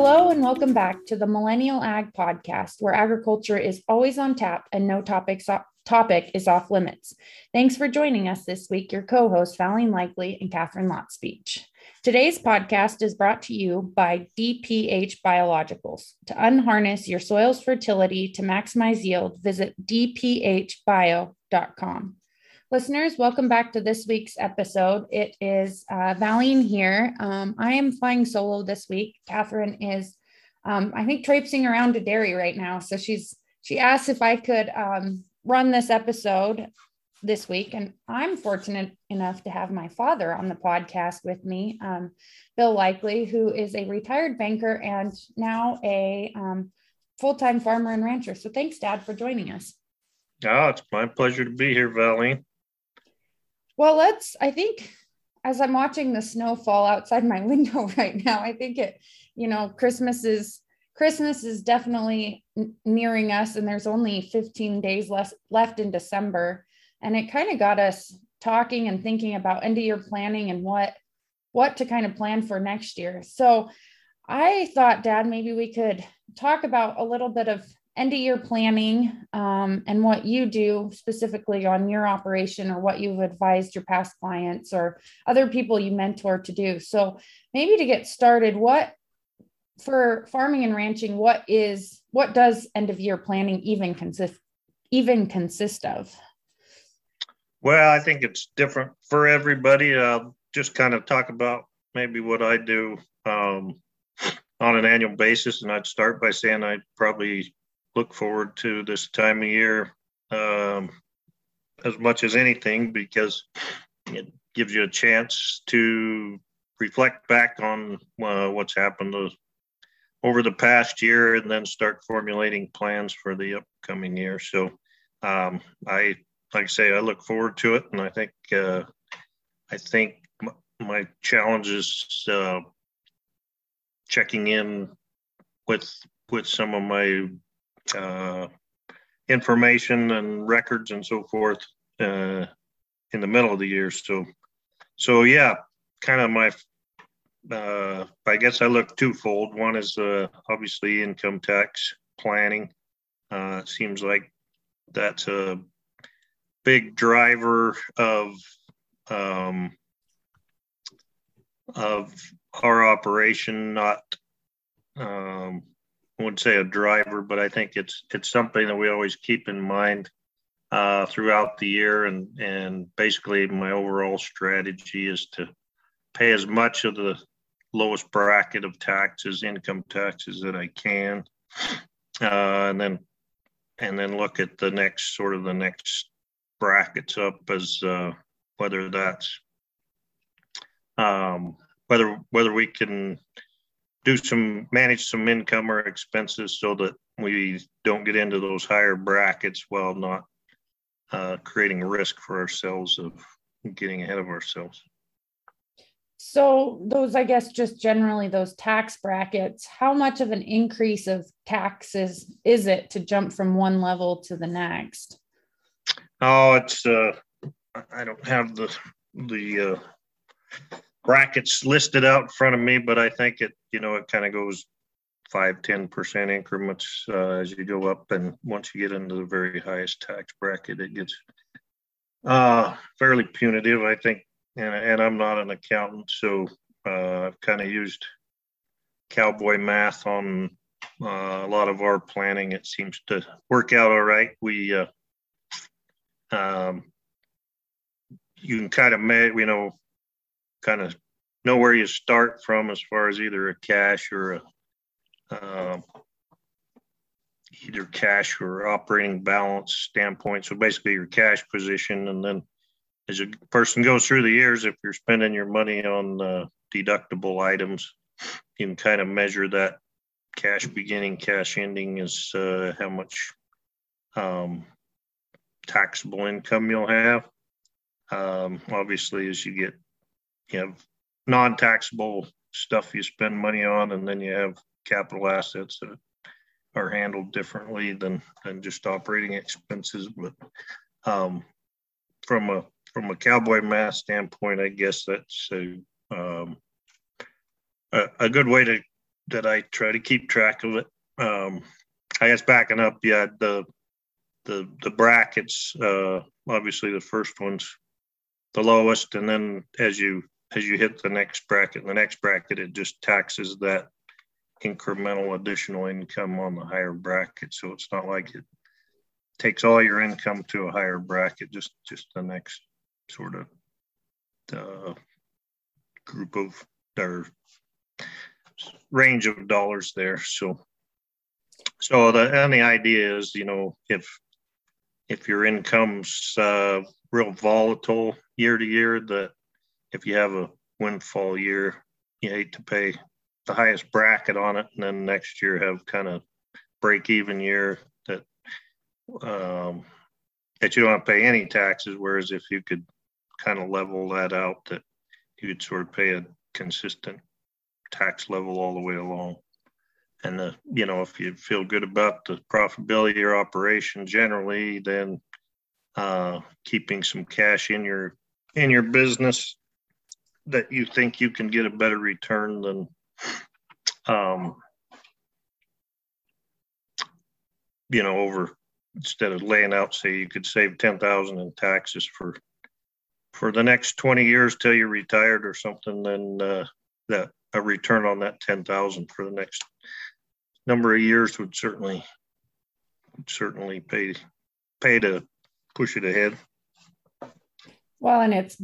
Hello, and welcome back to the Millennial Ag Podcast, where agriculture is always on tap and no topics topic is off limits. Thanks for joining us this week, your co host, Valine Lickley and Catherine Lotspeech. Today's podcast is brought to you by DPH Biologicals. To unharness your soil's fertility to maximize yield, visit dphbio.com. Listeners, welcome back to this week's episode. It is uh, Valine here. Um, I am flying solo this week. Catherine is, um, I think, traipsing around to dairy right now. So she's she asked if I could um, run this episode this week, and I'm fortunate enough to have my father on the podcast with me, um, Bill Lickley, who is a retired banker and now a um, full time farmer and rancher. So thanks, Dad, for joining us. Oh, it's my pleasure to be here, Valine. Well, let's, I think, as I'm watching the snow fall outside my window right now, I think it, you know, Christmas is. Christmas is definitely nearing us, and there's only 15 days less left in December. And it kind of got us talking and thinking about end of year planning and what what to kind of plan for next year. So I thought, Dad, maybe we could talk about a little bit of end of year planning um, and what you do specifically on your operation or what you've advised your past clients or other people you mentor to do. So maybe to get started, what for farming and ranching, what is what does end of year planning even consist even consist of? Well, I think it's different for everybody. I'll just kind of talk about maybe what I do um, on an annual basis, and I'd start by saying I probably look forward to this time of year um, as much as anything because it gives you a chance to reflect back on uh, what's happened over the past year and then start formulating plans for the upcoming year. So um, I, like I say, I look forward to it, and I think uh, I think my challenge is uh, checking in with with some of my information and records and so forth uh, in the middle of the year. So, so yeah, kind of my. Uh, I guess I look twofold. One is uh, obviously income tax planning. Uh, seems like that's a big driver of um, of our operation, not um, I wouldn't say a driver, but I think it's it's something that we always keep in mind uh, throughout the year. And and basically, my overall strategy is to pay as much of the lowest bracket of taxes, income taxes that I can, uh, and then and then look at the next sort of the next brackets up as uh, whether that's um, whether whether we can do some manage some income or expenses so that we don't get into those higher brackets while not uh, creating risk for ourselves of getting ahead of ourselves. So those, I guess, just generally those tax brackets. How much of an increase of taxes is it to jump from one level to the next? Oh, it's uh, I don't have the the uh, brackets listed out in front of me, but I think it, you know, it kind of goes five, 10% increments uh, as you go up. And once you get into the very highest tax bracket, it gets uh, fairly punitive, I think. And, and I'm not an accountant, so uh, I've kind of used cowboy math on uh, a lot of our planning. It seems to work out all right. We, uh, um, you can kind of, you know, kind of know where you start from as far as either a cash or a uh, either cash or operating balance standpoint. So basically, your cash position, and then as a person goes through the years, if you're spending your money on uh, deductible items, you can kind of measure that cash beginning, cash ending is uh, how much um, taxable income you'll have. Um, obviously, as you get you have non-taxable stuff you spend money on, and then you have capital assets that are handled differently than than just operating expenses. But um, from a from a cowboy math standpoint, I guess that's a um, a, a, good way to that I try to keep track of it. Um, I guess backing up, yeah, the the the brackets. Uh, obviously, the first one's the lowest, and then as you as you hit the next bracket, the next bracket, it just taxes that incremental additional income on the higher bracket. So it's not like it takes all your income to a higher bracket, just just the next sort of uh, group of their range of dollars there. So so the and the idea is, you know, if if your income's uh, real volatile year to year, that if you have a windfall year, you hate to pay the highest bracket on it, and then next year have kind of break even year that um, that you don't have to pay any taxes. Whereas if you could kind of level that out, that you could sort of pay a consistent tax level all the way along. And the, you know, if you feel good about the profitability of your operation generally, then uh, keeping some cash in your in your business that you think you can get a better return than um, you know over instead of laying out say you could save 10,000 in taxes for for the next 20 years till you're retired or something then uh, that a return on that 10,000 for the next number of years would certainly would certainly pay pay to push it ahead. Well, and it's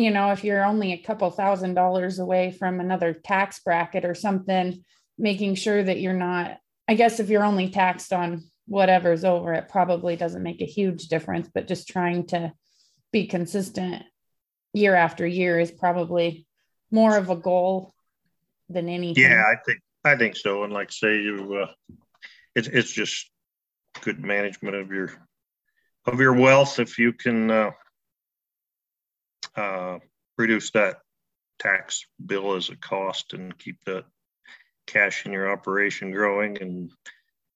you know, if you're only a couple thousand dollars away from another tax bracket or something, making sure that you're not I guess if you're only taxed on whatever's over, it probably doesn't make a huge difference, but just trying to be consistent year after year is probably more of a goal than anything. Yeah, I think I think so. And like say you, uh, it's it's just good management of your of your wealth if you can uh, uh, reduce that tax bill as a cost and keep that cash in your operation growing and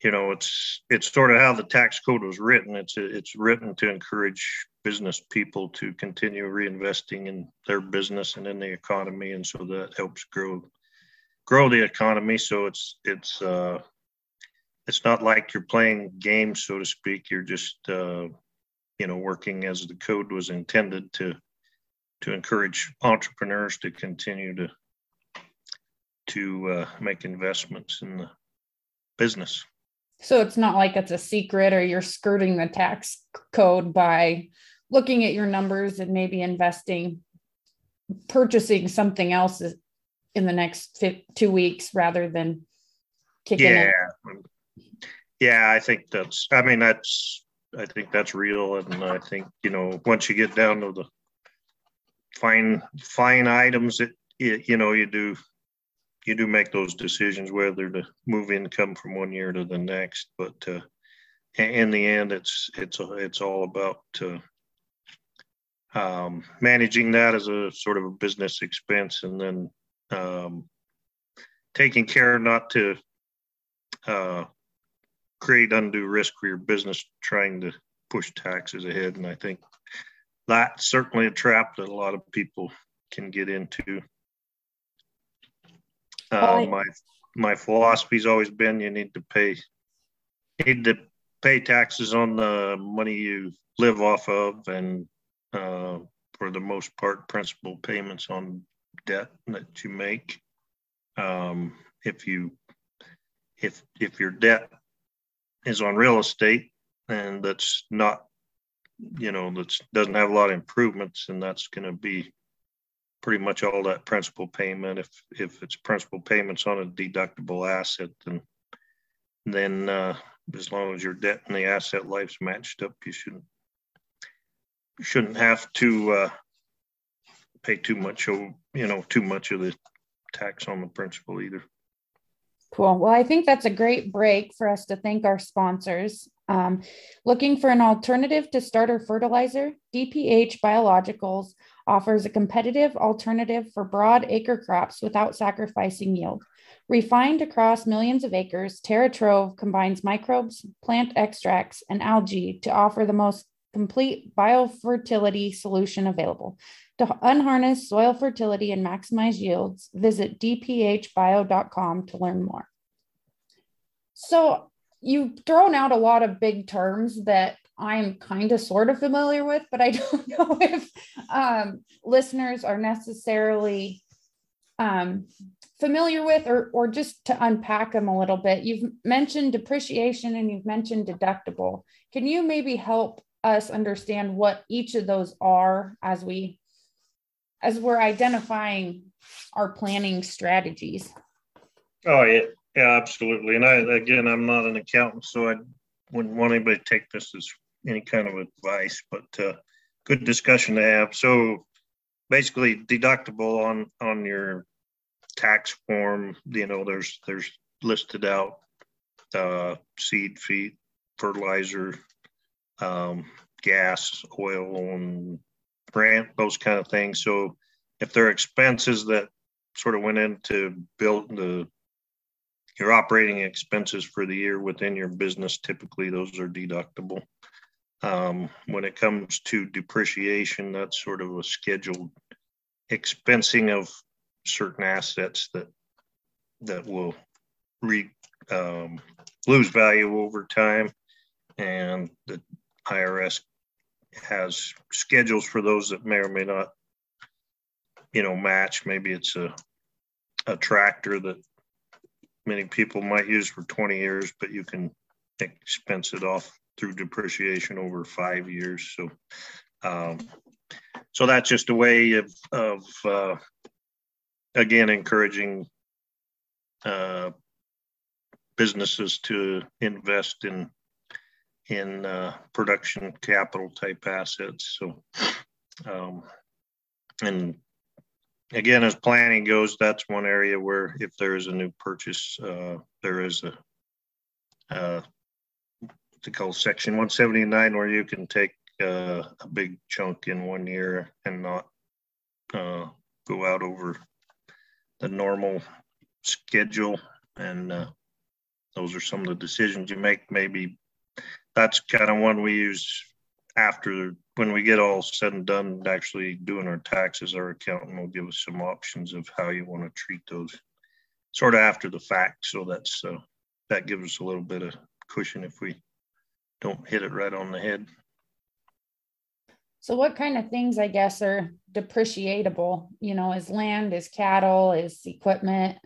you know it's it's sort of how the tax code was written it's it's written to encourage business people to continue reinvesting in their business and in the economy and so that helps grow grow the economy. So it's it's uh, it's not like you're playing games, so to speak. You're just uh, you know working as the code was intended to to encourage entrepreneurs to continue to to uh, make investments in the business. So it's not like it's a secret or you're skirting the tax code by looking at your numbers and maybe investing, purchasing something else in the next two weeks rather than kicking yeah. it. Yeah, I think that's. I mean, that's. I think that's real, and I think you know once you get down to the fine fine items, that you know you do you do make those decisions whether to move income from one year to the next. But uh, in the end, it's it's it's all about uh, um, managing that as a sort of a business expense, and then um, taking care not to uh, create undue risk for your business trying to push taxes ahead. And I think that's certainly a trap that a lot of people can get into. Uh, my my philosophy's always been you need to pay need to pay taxes on the money you live off of and uh, for the most part principal payments on debt that you make. Um, if you if if your debt is on real estate and that's not you know that doesn't have a lot of improvements and that's going to be pretty much all that principal payment if if it's principal payments on a deductible asset then then uh, as long as your debt and the asset life's matched up you shouldn't shouldn't have to uh, pay too much, of you know, too much of the tax on the principal either. Cool. Well, I think that's a great break for us to thank our sponsors. Um, looking for an alternative to starter fertilizer, DPH Biologicals offers a competitive alternative for broad acre crops without sacrificing yield. Refined across millions of acres, TerraTrove combines microbes, plant extracts, and algae to offer the most complete biofertility solution available. To unharness soil fertility and maximize yields, visit dphbio.com to learn more. So, you've thrown out a lot of big terms that I'm kind of sort of familiar with, but I don't know if um, listeners are necessarily um, familiar with or, or just to unpack them a little bit. You've mentioned depreciation and you've mentioned deductible. Can you maybe help us understand what each of those are as we as we're identifying our planning strategies. Oh yeah, yeah, absolutely. And I again, I'm not an accountant, so I wouldn't want anybody to take this as any kind of advice, but uh, good discussion to have. So basically, deductible on on your tax form, you know, there's there's listed out uh, seed, feed, fertilizer, um, gas, oil, and grant, those kind of things. So if there are expenses that sort of went into building the your operating expenses for the year within your business, typically those are deductible. Um, when it comes to depreciation, that's sort of a scheduled expensing of certain assets that that will re, um, lose value over time, and the IRS has schedules for those that may or may not, you know, match. Maybe it's a a tractor that many people might use for 20 years, but you can expense it off through depreciation over five years. So, um, so that's just a way of, of uh, again, encouraging uh, businesses to invest in in uh, production capital type assets. So, um, and again, as planning goes, that's one area where if there is a new purchase, uh, there is a uh, to call section 179 where you can take uh, a big chunk in one year and not uh, go out over the normal schedule. And uh, those are some of the decisions you make. Maybe that's kind of one we use after when we get all said and done actually doing our taxes our accountant will give us some options of how you want to treat those sort of after the fact. So that's uh, that gives us a little bit of cushion if we don't hit it right on the head. So what kind of things i guess are depreciatable? You know is land is cattle is equipment?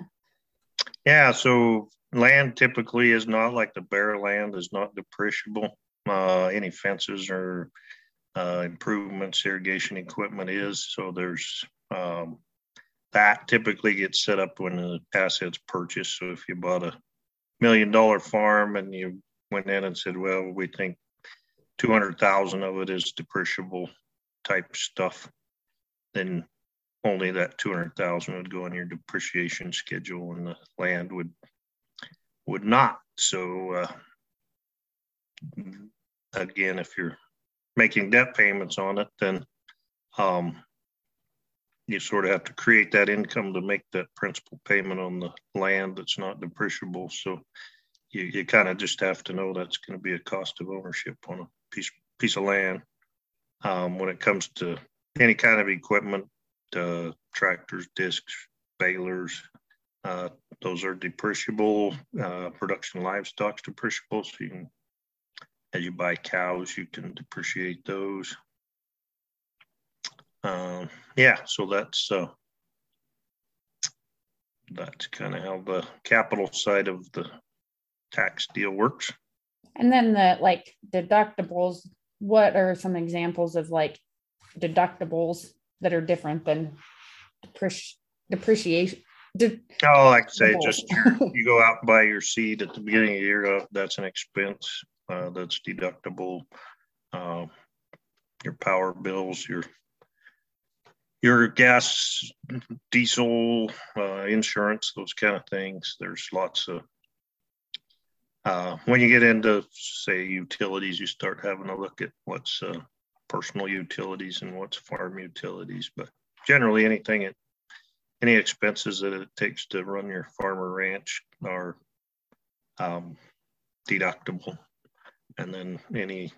Yeah so land typically is not like the bare land is not depreciable. Uh, any fences or uh, improvements, irrigation equipment is. So there's um, that typically gets set up when the asset's purchased. So if you bought a million dollar farm and you went in and said, well, we think 200,000 of it is depreciable type stuff, then only that 200,000 would go on your depreciation schedule and the land would would not. So uh, again, if you're making debt payments on it, then um, you sort of have to create that income to make that principal payment on the land that's not depreciable. So you, you kind of just have to know that's going to be a cost of ownership on a piece piece of land. Um, when it comes to any kind of equipment, uh, tractors, discs, balers, uh, those are depreciable. Uh, production livestock's depreciable, so you can, as you buy cows, you can depreciate those. Um, yeah, so that's uh, that's kind of how the capital side of the tax deal works. And then the like deductibles. What are some examples of like deductibles that are different than depreci- depreciation oh, like I say, just you go out and buy your seed at the beginning of the year. Uh, that's an expense. Uh, that's deductible. Uh, your power bills, your your gas, diesel, uh, insurance, those kind of things. There's lots of. Uh, when you get into say utilities, you start having a look at what's uh, personal utilities and what's farm utilities. But generally, anything at any expenses that it takes to run your farmer ranch are um, deductible. And then any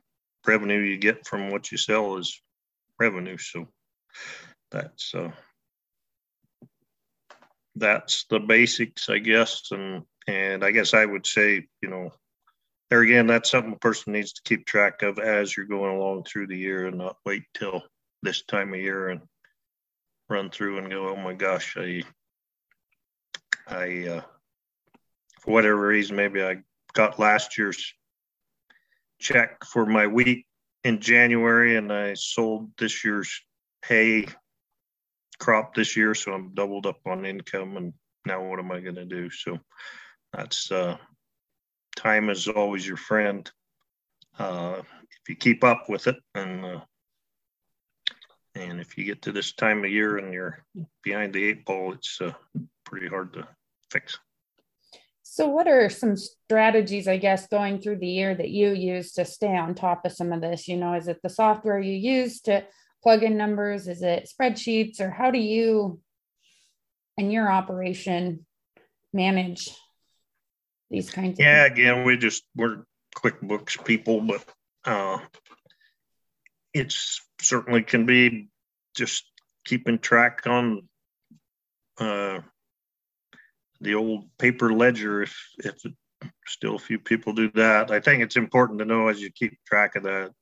revenue you get from what you sell is revenue. So that's uh, that's the basics, I guess. And and I guess I would say, you know, there again, that's something a person needs to keep track of as you're going along through the year and not wait till this time of year and run through and go, oh my gosh, I I uh, for whatever reason, maybe I got last year's check for my week in January and I sold this year's hay crop this year, so I'm doubled up on income. And now what am I going to do? So that's uh, time is always your friend. Uh, if you keep up with it, and uh, and if you get to this time of year and you're behind the eight ball, it's uh, pretty hard to fix. So, what are some strategies, I guess, going through the year that you use to stay on top of some of this? You know, is it the software you use to plug in numbers? Is it spreadsheets, or how do you and your operation manage these kinds of yeah things? again we just we're quickbooks people but uh it's certainly can be just keeping track on uh the old paper ledger if if still a few people do that. I think it's important to know as you keep track of that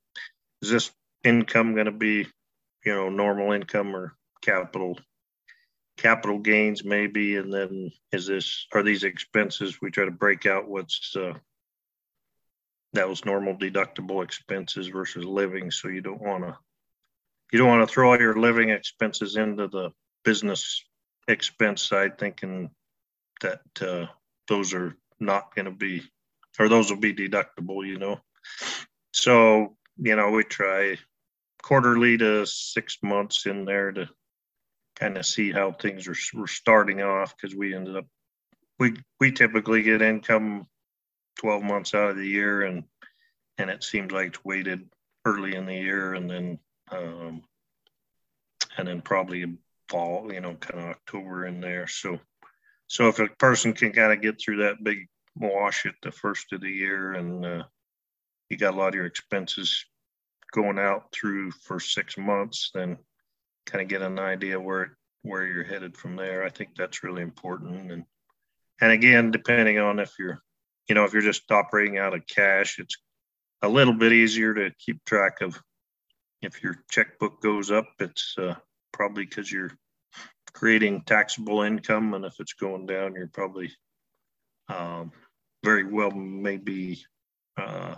is this income going to be you know normal income or capital capital gains maybe? And then is this are these expenses we try to break out what's uh, that was normal deductible expenses versus living. So you don't want to you don't want to throw all your living expenses into the business expense side thinking that uh, those are not going to be or those will be deductible you know? So you know we try quarterly to six months in there to kind of see how things are were starting off because we ended up we we typically get income 12 months out of the year and and it seems like it's weighted early in the year and then um, and then probably fall you know kind of october in there. So so if a person can kind of get through that big wash at the first of the year and uh, you got a lot of your expenses going out through for six months then kind of get an idea where where you're headed from there. I think that's really important. And and again, depending on if you're, you know, if you're just operating out of cash, it's a little bit easier to keep track of. If your checkbook goes up, it's uh, probably because you're creating taxable income, and if it's going down, you're probably um, very well maybe uh,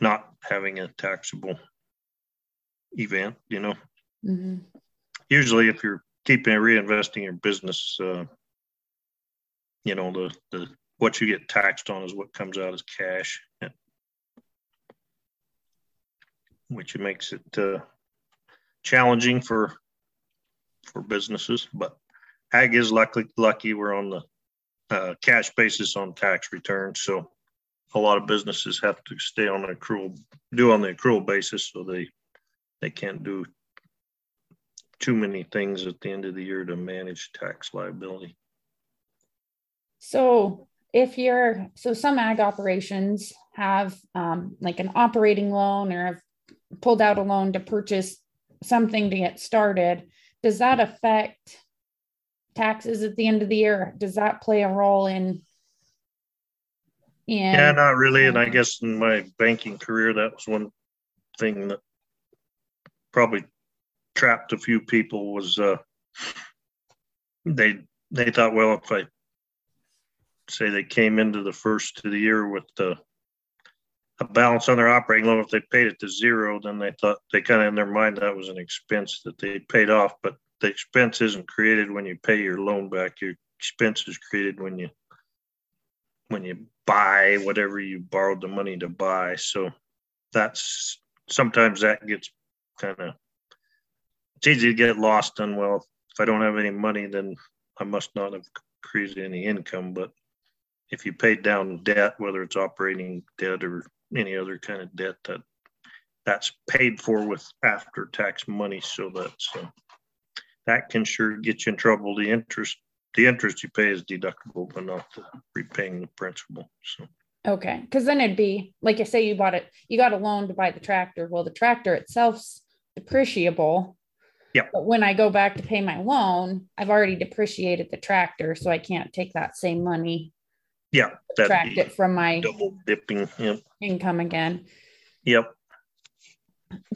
not having a taxable event. You know. Mm-hmm. Usually, if you're keeping reinvesting your business, uh, you know the the what you get taxed on is what comes out as cash, which makes it uh, challenging for for businesses. But ag is lucky lucky we're on the uh, cash basis on tax returns, so a lot of businesses have to stay on an accrual do on the accrual basis, so they they can't do too many things at the end of the year to manage tax liability. So if you're so some ag operations have um, like an operating loan or have pulled out a loan to purchase something to get started, does that affect taxes at the end of the year? Does that play a role in? in yeah, not really. And I guess in my banking career, that was one thing that probably trapped a few people was uh, they they thought, well, if I say they came into the first of the year with the a balance on their operating loan, if they paid it to zero, then they thought they kind of in their mind that was an expense that they paid off. But the expense isn't created when you pay your loan back. Your expense is created when you when you buy whatever you borrowed the money to buy. So that's sometimes that gets kind of it's easy to get lost on well if i don't have any money then i must not have created any income but if you paid down debt whether it's operating debt or any other kind of debt that that's paid for with after tax money so that's uh, that can sure get you in trouble the interest the interest you pay is deductible but not the repaying the principal so okay because then it'd be like I say you bought it you got a loan to buy the tractor well the tractor itself's depreciable Yeah. But when I go back to pay my loan, I've already depreciated the tractor, so I can't take that same money, Yeah. subtract it from my Double dipping. Yep. Income again. Yep.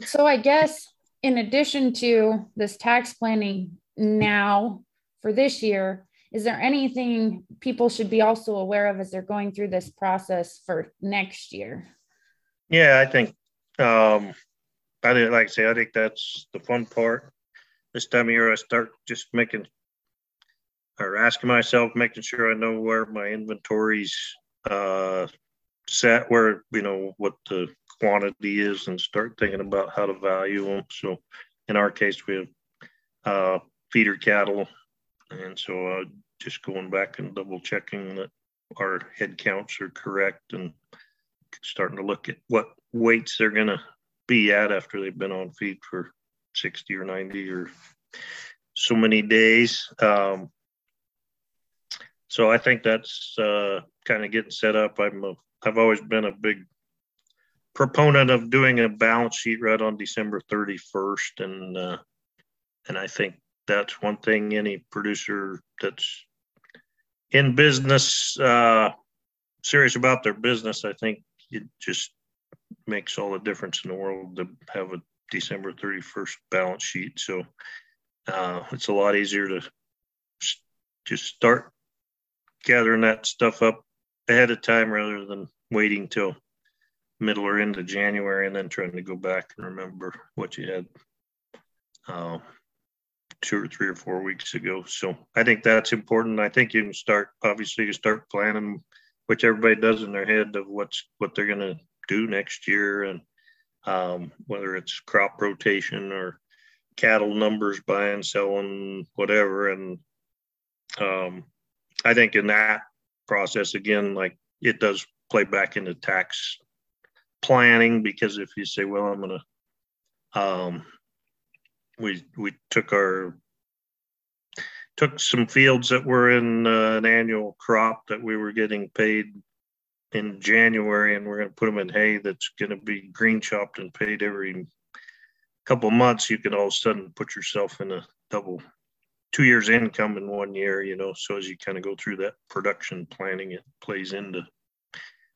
So I guess in addition to this tax planning now for this year, is there anything people should be also aware of as they're going through this process for next year? Yeah, I think, um, I like I say, I think that's the fun part. This time of year, I start just making or asking myself, making sure I know where my inventory's, uh, set, where, you know, what the quantity is and start thinking about how to value them. So in our case, we have, uh, feeder cattle. And so, uh, just going back and double checking that our head counts are correct and starting to look at what weights they're gonna be at after they've been on feed for 60 or 90 or so many days. Um, so I think that's uh, kind of getting set up. I'm a, I've always been a big proponent of doing a balance sheet right on December 31st, and uh, and I think that's one thing any producer that's in business, uh, serious about their business, I think it just makes all the difference in the world to have a December 31st balance sheet. So uh, it's a lot easier to just start gathering that stuff up ahead of time rather than waiting till middle or end of January and then trying to go back and remember what you had uh, two or three or four weeks ago. So I think that's important. I think you can start, obviously, you start planning, which everybody does in their head of what's what they're going to do next year and um, whether it's crop rotation or cattle numbers, buying, selling, whatever. And um, I think in that process, again, like it does play back into tax planning because if you say, well, I'm going to, um, we we took our took some fields that were in uh, an annual crop that we were getting paid in January, and we're going to put them in hay that's going to be green chopped and paid every couple months. You can all of a sudden put yourself in a double two years income in one year. You know, so as you kind of go through that production planning, it plays into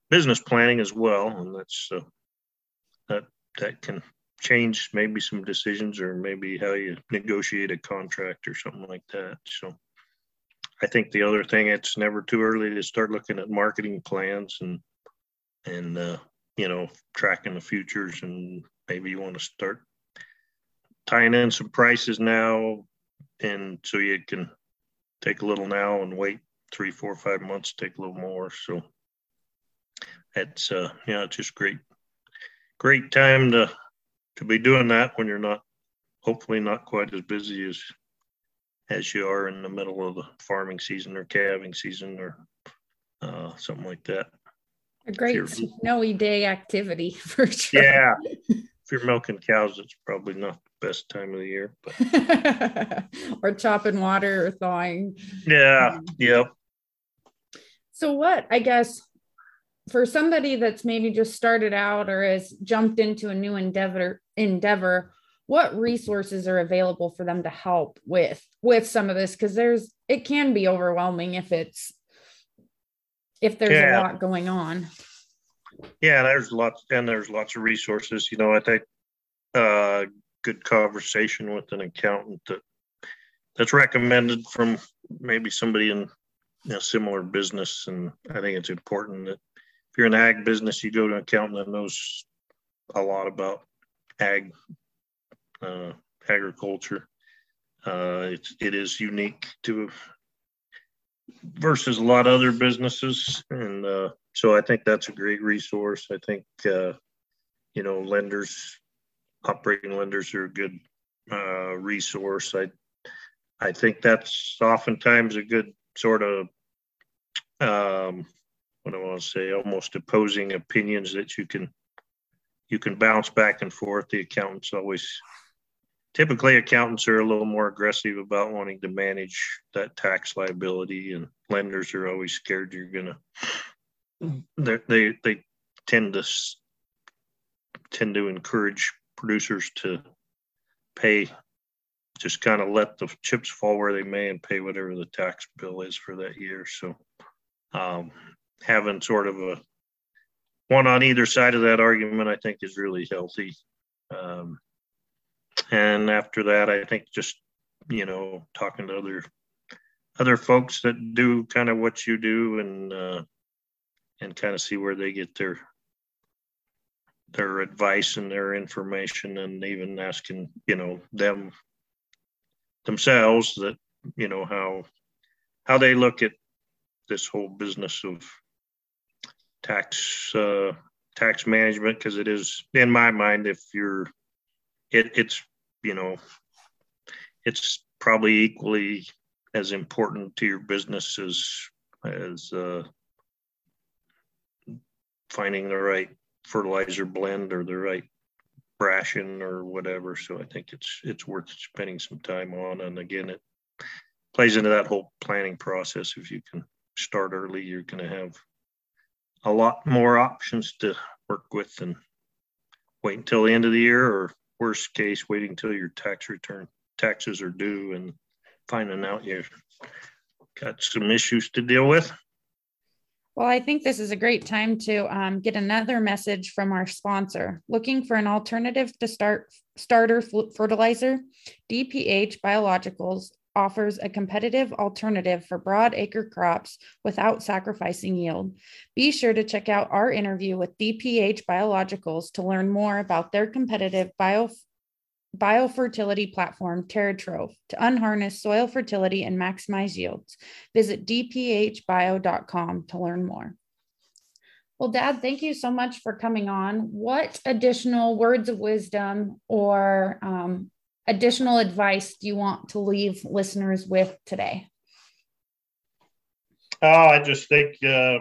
business planning as well, and that's uh, that that can change maybe some decisions or maybe how you negotiate a contract or something like that. So I think the other thing it's never too early to start looking at marketing plans and and uh, you know tracking the futures and maybe you want to start tying in some prices now and so you can take a little now and wait three four five months take a little more so it's uh yeah it's just great great time to to be doing that when you're not hopefully not quite as busy as as you are in the middle of the farming season or calving season or uh, something like that. A great snowy day activity for sure. Yeah. if you're milking cows, it's probably not the best time of the year. But or chopping water or thawing. Yeah. Um, yep. So what I guess for somebody that's maybe just started out or has jumped into a new endeavor endeavor what resources are available for them to help with with some of this because there's it can be overwhelming if it's if there's yeah. a lot going on yeah there's lots and there's lots of resources you know i think uh good conversation with an accountant that that's recommended from maybe somebody in a similar business and i think it's important that if you're in ag business you go to an accountant that knows a lot about ag uh, agriculture. Uh, it's it is unique to versus a lot of other businesses, and uh, so I think that's a great resource. I think uh, you know lenders, operating lenders are a good uh, resource. I I think that's oftentimes a good sort of um, what I want to say, almost opposing opinions that you can you can bounce back and forth. The accountant's always typically accountants are a little more aggressive about wanting to manage that tax liability and lenders are always scared you're going to they they tend to tend to encourage producers to pay just kind of let the chips fall where they may and pay whatever the tax bill is for that year. So um, having sort of a one on either side of that argument, I think, is really healthy. Um, and after that, I think just you know talking to other other folks that do kind of what you do and uh, and kind of see where they get their their advice and their information and even asking you know them themselves that you know how how they look at this whole business of tax uh, tax management because it is in my mind if you're it, it's you know it's probably equally as important to your business as as uh, finding the right fertilizer blend or the right ration or whatever. So I think it's it's worth spending some time on. And again, it plays into that whole planning process. If you can start early, you're going to have a lot more options to work with than wait until the end of the year or worst case waiting until your tax return taxes are due and finding out you've got some issues to deal with well, I think this is a great time to um, get another message from our sponsor. Looking for an alternative to start starter fertilizer, DPH Biologicals offers a competitive alternative for broad acre crops without sacrificing yield. Be sure to check out our interview with DPH Biologicals to learn more about their competitive bio biofertility platform TerraTrove to unharness soil fertility and maximize yields. Visit dphbio.com to learn more. Well, Dad, thank you so much for coming on. What additional words of wisdom or um, additional advice do you want to leave listeners with today? Oh, I just think, uh,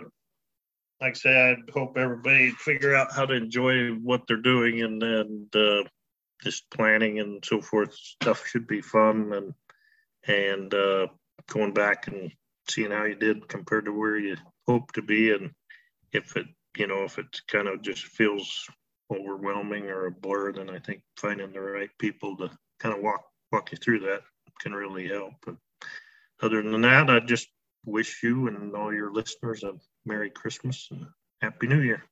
like I say, I hope everybody figure out how to enjoy what they're doing and and uh, just planning and so forth stuff should be fun and and uh, going back and seeing how you did compared to where you hope to be and if it you know if it kind of just feels overwhelming or a blur then i think finding the right people to kind of walk walk you through that. Can really help but other than that i just wish you and all your listeners a merry christmas and happy new year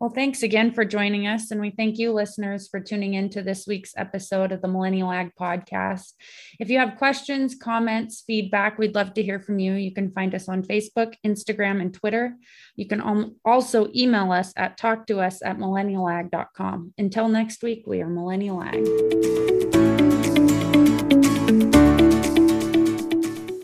well, thanks again for joining us. And we thank you, listeners, for tuning in to this week's episode of the Millennial Ag Podcast. If you have questions, comments, feedback, we'd love to hear from you. You can find us on Facebook, Instagram, and Twitter. You can also email us at talktous at millennialag.com. Until next week, we are Millennial Ag.